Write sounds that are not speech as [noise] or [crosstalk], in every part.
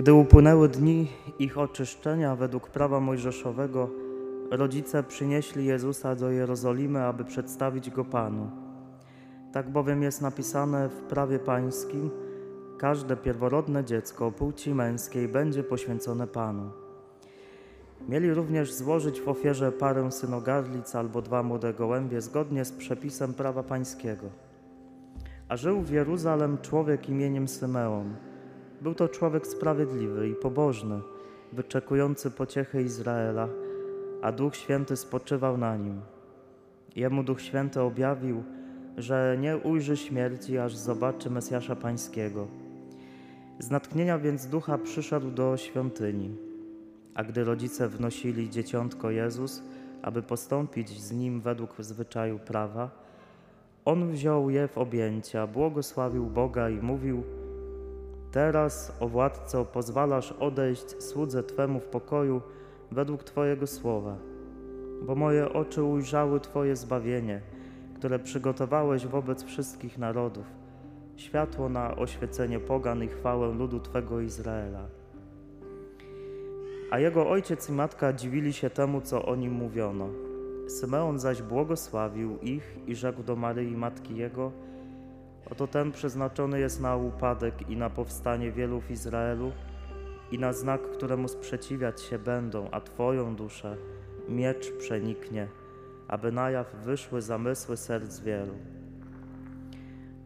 Gdy upłynęły dni ich oczyszczenia według prawa mojżeszowego, rodzice przynieśli Jezusa do Jerozolimy, aby przedstawić go Panu. Tak bowiem jest napisane w prawie pańskim, każde pierworodne dziecko płci męskiej będzie poświęcone Panu. Mieli również złożyć w ofierze parę synogarlic albo dwa młode gołębie zgodnie z przepisem prawa pańskiego. A żył w Jeruzalem człowiek imieniem Symeon. Był to człowiek sprawiedliwy i pobożny, wyczekujący pociechy Izraela, a Duch Święty spoczywał na nim. Jemu Duch Święty objawił, że nie ujrzy śmierci, aż zobaczy Mesjasza Pańskiego. Z natchnienia więc Ducha przyszedł do świątyni. A gdy rodzice wnosili dzieciątko Jezus, aby postąpić z nim według zwyczaju prawa, on wziął je w objęcia, błogosławił Boga i mówił: Teraz, o władco, pozwalasz odejść słudze Twemu w pokoju według Twojego słowa, bo moje oczy ujrzały Twoje zbawienie, które przygotowałeś wobec wszystkich narodów, światło na oświecenie pogan i chwałę ludu Twego Izraela. A jego ojciec i matka dziwili się temu, co o nim mówiono. Symeon zaś błogosławił ich i rzekł do Maryi, matki jego: Oto ten przeznaczony jest na upadek i na powstanie wielu w Izraelu i na znak, któremu sprzeciwiać się będą, a Twoją duszę miecz przeniknie, aby na jaw wyszły zamysły serc wielu.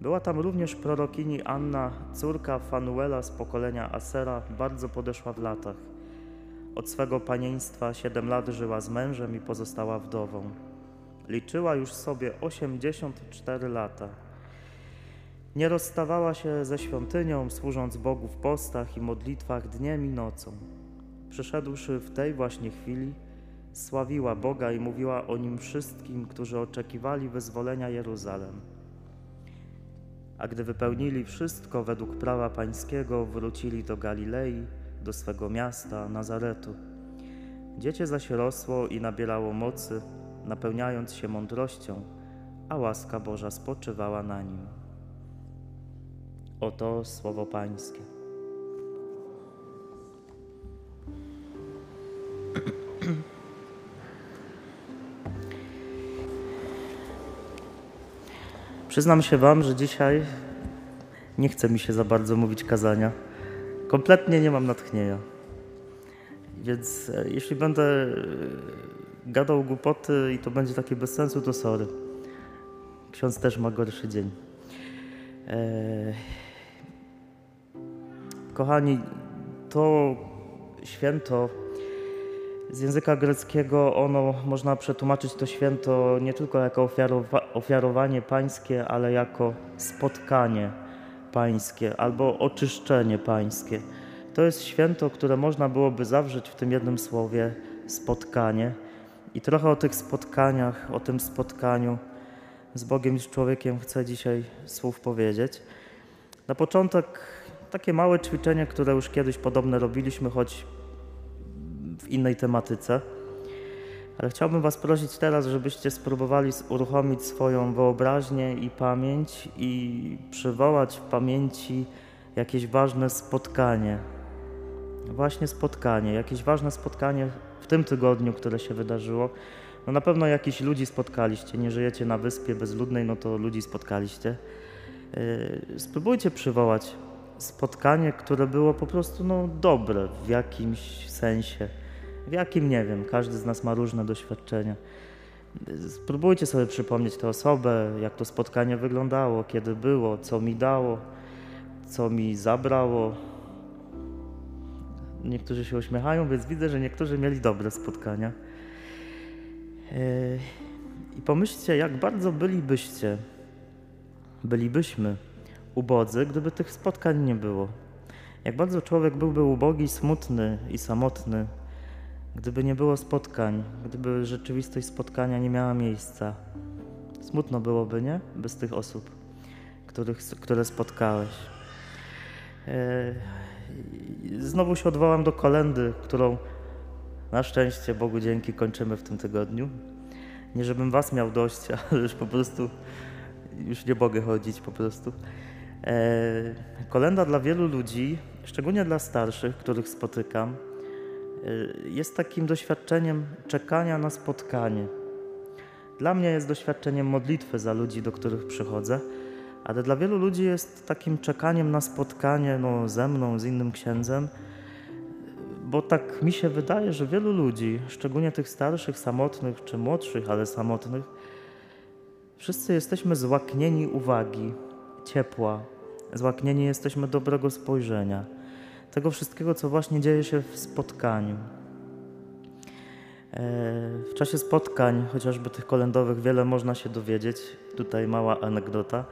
Była tam również prorokini Anna, córka Fanuela z pokolenia Asera, bardzo podeszła w latach. Od swego panieństwa siedem lat żyła z mężem i pozostała wdową. Liczyła już sobie 84 lata. Nie rozstawała się ze świątynią, służąc Bogu w postach i modlitwach dniem i nocą. Przyszedłszy w tej właśnie chwili, sławiła Boga i mówiła o nim wszystkim, którzy oczekiwali wyzwolenia Jeruzalem. A gdy wypełnili wszystko według prawa pańskiego, wrócili do Galilei, do swego miasta, Nazaretu. Dziecię zaś rosło i nabierało mocy, napełniając się mądrością, a łaska Boża spoczywała na nim. Oto słowo Pańskie. [clears throat] Przyznam się Wam, że dzisiaj nie chce mi się za bardzo mówić kazania. Kompletnie nie mam natchnienia. Więc e, jeśli będę e, gadał głupoty i to będzie takie bez sensu, to sorry. Ksiądz też ma gorszy dzień. Eee... Kochani, to święto z języka greckiego, ono można przetłumaczyć to święto nie tylko jako ofiarowa ofiarowanie pańskie, ale jako spotkanie pańskie albo oczyszczenie pańskie. To jest święto, które można byłoby zawrzeć w tym jednym słowie spotkanie. I trochę o tych spotkaniach, o tym spotkaniu z Bogiem i z człowiekiem chcę dzisiaj słów powiedzieć. Na początek takie małe ćwiczenie, które już kiedyś podobne robiliśmy, choć w innej tematyce. Ale chciałbym Was prosić teraz, żebyście spróbowali uruchomić swoją wyobraźnię i pamięć i przywołać w pamięci jakieś ważne spotkanie. Właśnie spotkanie, jakieś ważne spotkanie w tym tygodniu, które się wydarzyło. No na pewno jakichś ludzi spotkaliście, nie żyjecie na wyspie bezludnej, no to ludzi spotkaliście. Yy, spróbujcie przywołać spotkanie, które było po prostu no, dobre w jakimś sensie. W jakim nie wiem, każdy z nas ma różne doświadczenia. Spróbujcie sobie przypomnieć tę osobę, jak to spotkanie wyglądało, kiedy było, co mi dało, co mi zabrało. Niektórzy się uśmiechają, więc widzę, że niektórzy mieli dobre spotkania. Yy, I pomyślcie, jak bardzo bylibyście, bylibyśmy ubodzy, gdyby tych spotkań nie było. Jak bardzo człowiek byłby ubogi, smutny i samotny, gdyby nie było spotkań, gdyby rzeczywistość spotkania nie miała miejsca. Smutno byłoby, nie? Bez tych osób, których, które spotkałeś. E, znowu się odwołam do kolendy, którą na szczęście Bogu dzięki kończymy w tym tygodniu. Nie żebym was miał dość, [laughs] ale już po prostu już nie mogę chodzić po prostu. E, kolenda dla wielu ludzi, szczególnie dla starszych, których spotykam, e, jest takim doświadczeniem czekania na spotkanie. Dla mnie jest doświadczeniem modlitwy za ludzi, do których przychodzę, ale dla wielu ludzi jest takim czekaniem na spotkanie no, ze mną, z innym księdzem, bo tak mi się wydaje, że wielu ludzi, szczególnie tych starszych, samotnych czy młodszych, ale samotnych, wszyscy jesteśmy złaknieni uwagi, ciepła, złaknieni jesteśmy dobrego spojrzenia, tego wszystkiego, co właśnie dzieje się w spotkaniu. E, w czasie spotkań, chociażby tych kolendowych, wiele można się dowiedzieć. Tutaj mała anegdota.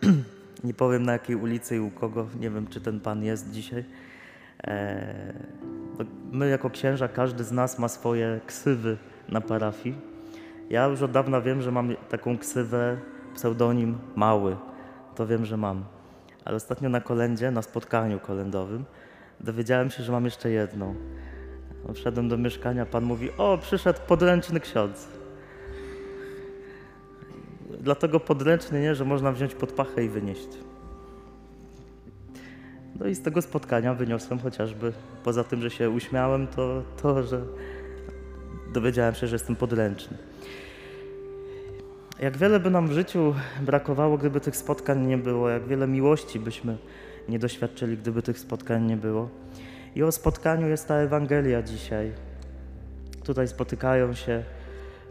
[clears throat] nie powiem na jakiej ulicy i u kogo, nie wiem czy ten pan jest dzisiaj. E, my jako księża, każdy z nas ma swoje ksywy na parafii. Ja już od dawna wiem, że mam taką ksywę, pseudonim Mały. To wiem, że mam. Ale ostatnio na kolendzie, na spotkaniu kolendowym, dowiedziałem się, że mam jeszcze jedną. Wszedłem do mieszkania, pan mówi, o, przyszedł podręczny ksiądz. Dlatego podręczny, nie, że można wziąć pod pachę i wynieść. No i z tego spotkania wyniosłem chociażby, poza tym, że się uśmiałem, to to, że dowiedziałem się, że jestem podręczny. Jak wiele by nam w życiu brakowało, gdyby tych spotkań nie było, jak wiele miłości byśmy nie doświadczyli, gdyby tych spotkań nie było. I o spotkaniu jest ta Ewangelia dzisiaj. Tutaj spotykają się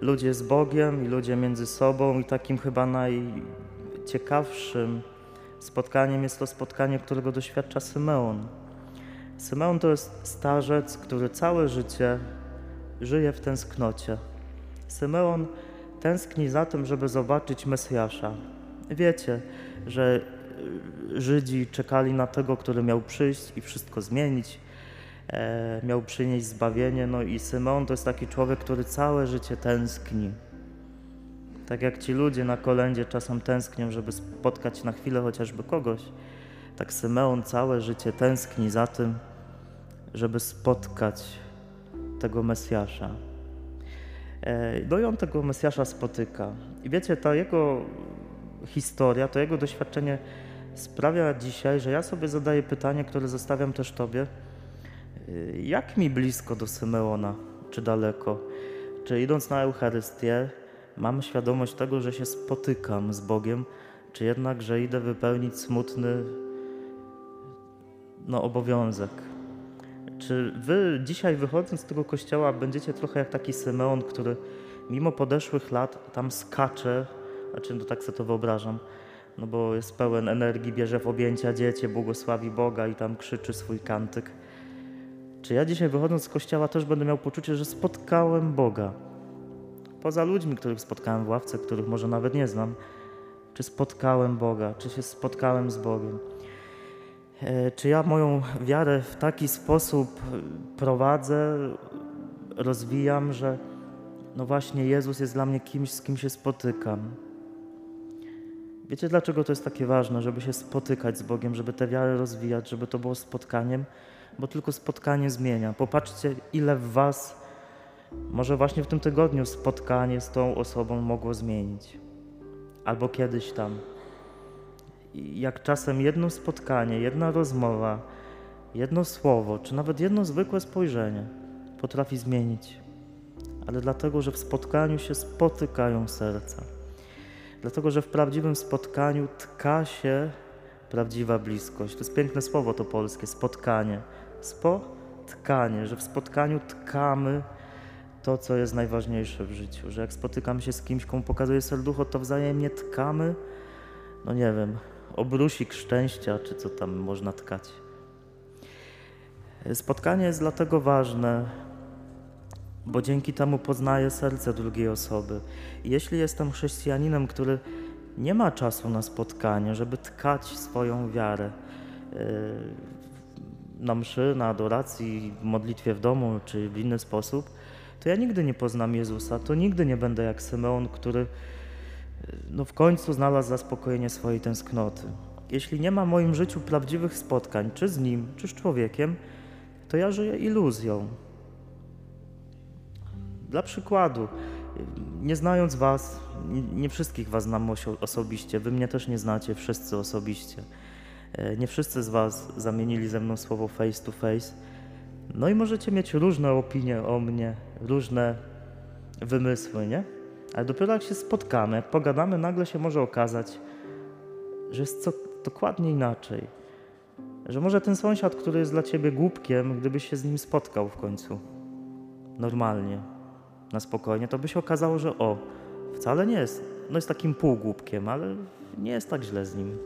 ludzie z Bogiem i ludzie między sobą, i takim chyba najciekawszym spotkaniem jest to spotkanie, którego doświadcza Symeon. Symeon to jest starzec, który całe życie żyje w tęsknocie. Symeon tęskni za tym, żeby zobaczyć Mesjasza. Wiecie, że Żydzi czekali na tego, który miał przyjść i wszystko zmienić, e, miał przynieść zbawienie. No i Symeon to jest taki człowiek, który całe życie tęskni. Tak jak ci ludzie na kolędzie czasem tęsknią, żeby spotkać na chwilę chociażby kogoś, tak Symeon całe życie tęskni za tym, żeby spotkać tego Mesjasza. E, no i on tego Mesjasza spotyka. I wiecie, ta jego historia, to jego doświadczenie sprawia dzisiaj, że ja sobie zadaję pytanie, które zostawiam też Tobie. Y, jak mi blisko do Symeona, czy daleko? Czy idąc na Eucharystię, mam świadomość tego, że się spotykam z Bogiem, czy jednak, że idę wypełnić smutny no, obowiązek? Czy wy dzisiaj wychodząc z tego kościoła będziecie trochę jak taki Symeon, który mimo podeszłych lat tam skacze, a czym to tak sobie to wyobrażam, no bo jest pełen energii, bierze w objęcia dziecię, błogosławi Boga i tam krzyczy swój kantyk. Czy ja dzisiaj wychodząc z kościoła też będę miał poczucie, że spotkałem Boga? Poza ludźmi, których spotkałem w ławce, których może nawet nie znam, czy spotkałem Boga, czy się spotkałem z Bogiem? E, czy ja moją wiarę w taki sposób prowadzę, rozwijam, że no właśnie Jezus jest dla mnie kimś, z kim się spotykam? Wiecie, dlaczego to jest takie ważne, żeby się spotykać z Bogiem, żeby tę wiarę rozwijać, żeby to było spotkaniem? Bo tylko spotkanie zmienia. Popatrzcie, ile w Was, może właśnie w tym tygodniu, spotkanie z tą osobą mogło zmienić. Albo kiedyś tam. I jak czasem jedno spotkanie, jedna rozmowa, jedno słowo, czy nawet jedno zwykłe spojrzenie potrafi zmienić. Ale dlatego, że w spotkaniu się spotykają serca. Dlatego, że w prawdziwym spotkaniu tka się prawdziwa bliskość. To jest piękne słowo to polskie, spotkanie. Spotkanie, że w spotkaniu tkamy to, co jest najważniejsze w życiu. Że jak spotykam się z kimś, komu pokazuje serducho, to wzajemnie tkamy, no nie wiem, obrusik szczęścia, czy co tam można tkać. Spotkanie jest dlatego ważne, bo dzięki temu poznaję serce drugiej osoby. Jeśli jestem chrześcijaninem, który nie ma czasu na spotkanie, żeby tkać swoją wiarę yy, na mszy, na adoracji, modlitwie w domu czy w inny sposób, to ja nigdy nie poznam Jezusa, to nigdy nie będę jak Symeon, który yy, no w końcu znalazł zaspokojenie swojej tęsknoty. Jeśli nie ma w moim życiu prawdziwych spotkań, czy z Nim, czy z człowiekiem, to ja żyję iluzją. Dla przykładu, nie znając Was, nie wszystkich Was znam osobiście, Wy mnie też nie znacie wszyscy osobiście. E, nie wszyscy z Was zamienili ze mną słowo face to face. No i możecie mieć różne opinie o mnie, różne wymysły, nie? Ale dopiero jak się spotkamy, jak pogadamy, nagle się może okazać, że jest co dokładnie inaczej. Że może ten sąsiad, który jest dla ciebie głupkiem, gdybyś się z nim spotkał w końcu normalnie, na spokojnie, to by się okazało, że o, wcale nie jest, no jest takim półgłupkiem, ale nie jest tak źle z nim.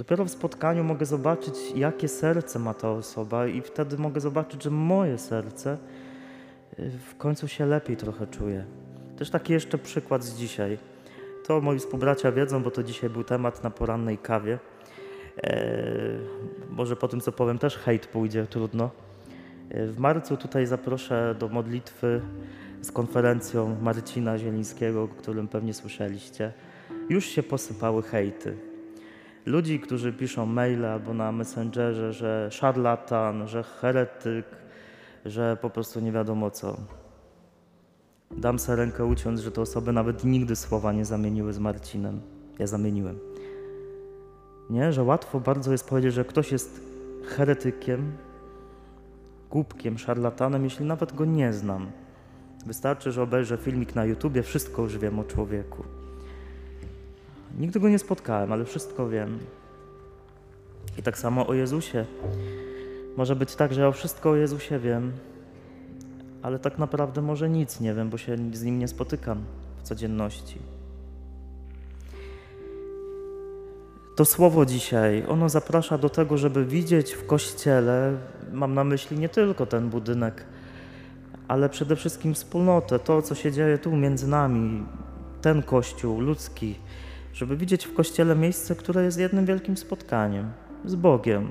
Dopiero w spotkaniu mogę zobaczyć, jakie serce ma ta osoba, i wtedy mogę zobaczyć, że moje serce y, w końcu się lepiej trochę czuje. Też taki jeszcze przykład z dzisiaj. To moi współbracia wiedzą, bo to dzisiaj był temat na porannej kawie. Eee, może po tym, co powiem, też hejt pójdzie, trudno. Eee, w marcu tutaj zaproszę do modlitwy z konferencją Marcina Zielińskiego, o którym pewnie słyszeliście. Już się posypały hejty. Ludzi, którzy piszą maile albo na Messengerze, że szarlatan, że heretyk, że po prostu nie wiadomo co. Dam sobie rękę uciąć, że te osoby nawet nigdy słowa nie zamieniły z Marcinem. Ja zamieniłem. Nie, że łatwo bardzo jest powiedzieć, że ktoś jest heretykiem, głupkiem, szarlatanem, jeśli nawet go nie znam. Wystarczy, że obejrzę filmik na YouTubie, wszystko już wiem o człowieku. Nigdy go nie spotkałem, ale wszystko wiem. I tak samo o Jezusie. Może być tak, że ja wszystko o Jezusie wiem, ale tak naprawdę może nic nie wiem, bo się z nim nie spotykam w codzienności. To słowo dzisiaj, ono zaprasza do tego, żeby widzieć w kościele, mam na myśli nie tylko ten budynek, ale przede wszystkim wspólnotę, to co się dzieje tu między nami, ten kościół ludzki, żeby widzieć w kościele miejsce, które jest jednym wielkim spotkaniem z Bogiem.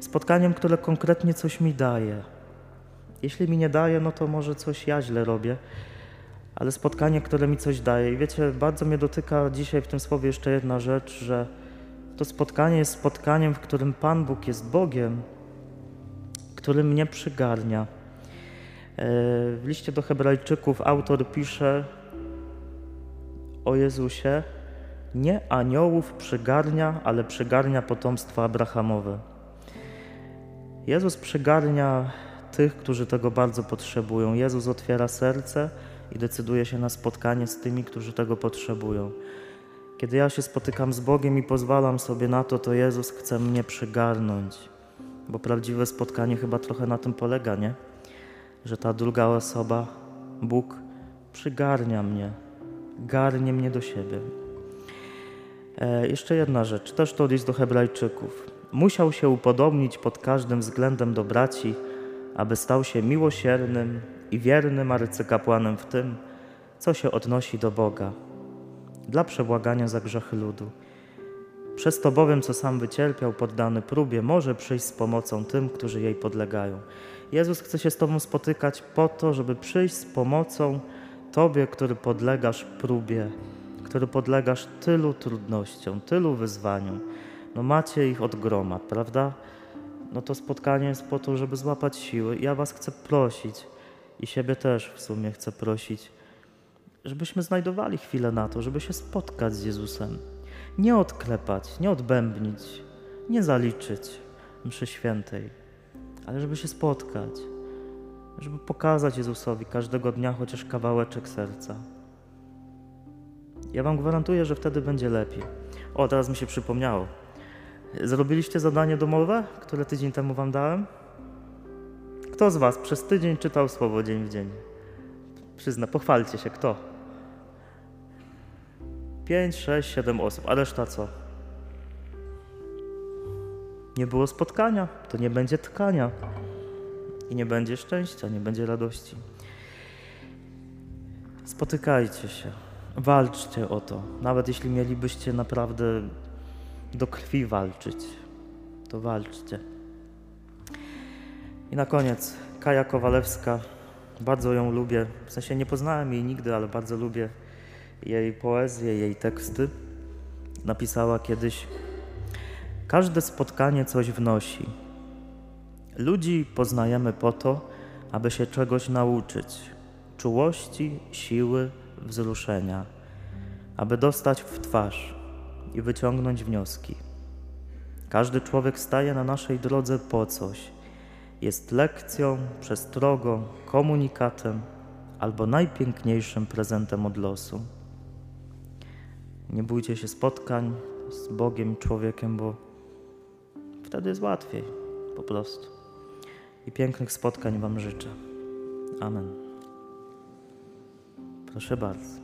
Spotkaniem, które konkretnie coś mi daje. Jeśli mi nie daje, no to może coś ja źle robię, ale spotkanie, które mi coś daje. I wiecie, bardzo mnie dotyka dzisiaj w tym słowie jeszcze jedna rzecz, że to spotkanie jest spotkaniem, w którym Pan Bóg jest Bogiem, który mnie przygarnia. E, w liście do Hebrajczyków autor pisze o Jezusie, nie aniołów przygarnia, ale przygarnia potomstwo Abrahamowe. Jezus przygarnia tych, którzy tego bardzo potrzebują. Jezus otwiera serce i decyduje się na spotkanie z tymi, którzy tego potrzebują. Kiedy ja się spotykam z Bogiem i pozwalam sobie na to, to Jezus chce mnie przygarnąć. Bo prawdziwe spotkanie chyba trochę na tym polega, nie? Że ta druga osoba, Bóg, przygarnia mnie, garnie mnie do siebie. E, jeszcze jedna rzecz, też to list do Hebrajczyków. Musiał się upodobnić pod każdym względem do braci, aby stał się miłosiernym i wiernym arcykapłanem w tym, co się odnosi do Boga, dla przebłagania za grzechy ludu. Przez to bowiem, co sam wycierpiał, poddany próbie, może przyjść z pomocą tym, którzy jej podlegają. Jezus chce się z Tobą spotykać po to, żeby przyjść z pomocą Tobie, który podlegasz próbie, który podlegasz tylu trudnościom, tylu wyzwaniom. No macie ich od groma, prawda? No to spotkanie jest po to, żeby złapać siły. Ja Was chcę prosić i siebie też w sumie chcę prosić, żebyśmy znajdowali chwilę na to, żeby się spotkać z Jezusem. Nie odklepać, nie odbębnić, nie zaliczyć mszy świętej, ale żeby się spotkać, żeby pokazać Jezusowi każdego dnia chociaż kawałeczek serca. Ja Wam gwarantuję, że wtedy będzie lepiej. O, teraz mi się przypomniało. Zrobiliście zadanie domowe, które tydzień temu Wam dałem? Kto z Was przez tydzień czytał słowo dzień w dzień? Przyzna, pochwalcie się, kto? Pięć, sześć, siedem osób, a reszta co? Nie było spotkania, to nie będzie tkania. I nie będzie szczęścia, nie będzie radości. Spotykajcie się. Walczcie o to. Nawet jeśli mielibyście naprawdę do krwi walczyć, to walczcie. I na koniec Kaja Kowalewska. Bardzo ją lubię. W sensie nie poznałem jej nigdy, ale bardzo lubię jej poezję, jej teksty. Napisała kiedyś: Każde spotkanie coś wnosi. Ludzi poznajemy po to, aby się czegoś nauczyć czułości, siły, wzruszenia, aby dostać w twarz, i wyciągnąć wnioski. Każdy człowiek staje na naszej drodze po coś. Jest lekcją, przestrogą, komunikatem albo najpiękniejszym prezentem od losu. Nie bójcie się spotkań z Bogiem człowiekiem, bo wtedy jest łatwiej po prostu. I pięknych spotkań Wam życzę. Amen. Proszę bardzo.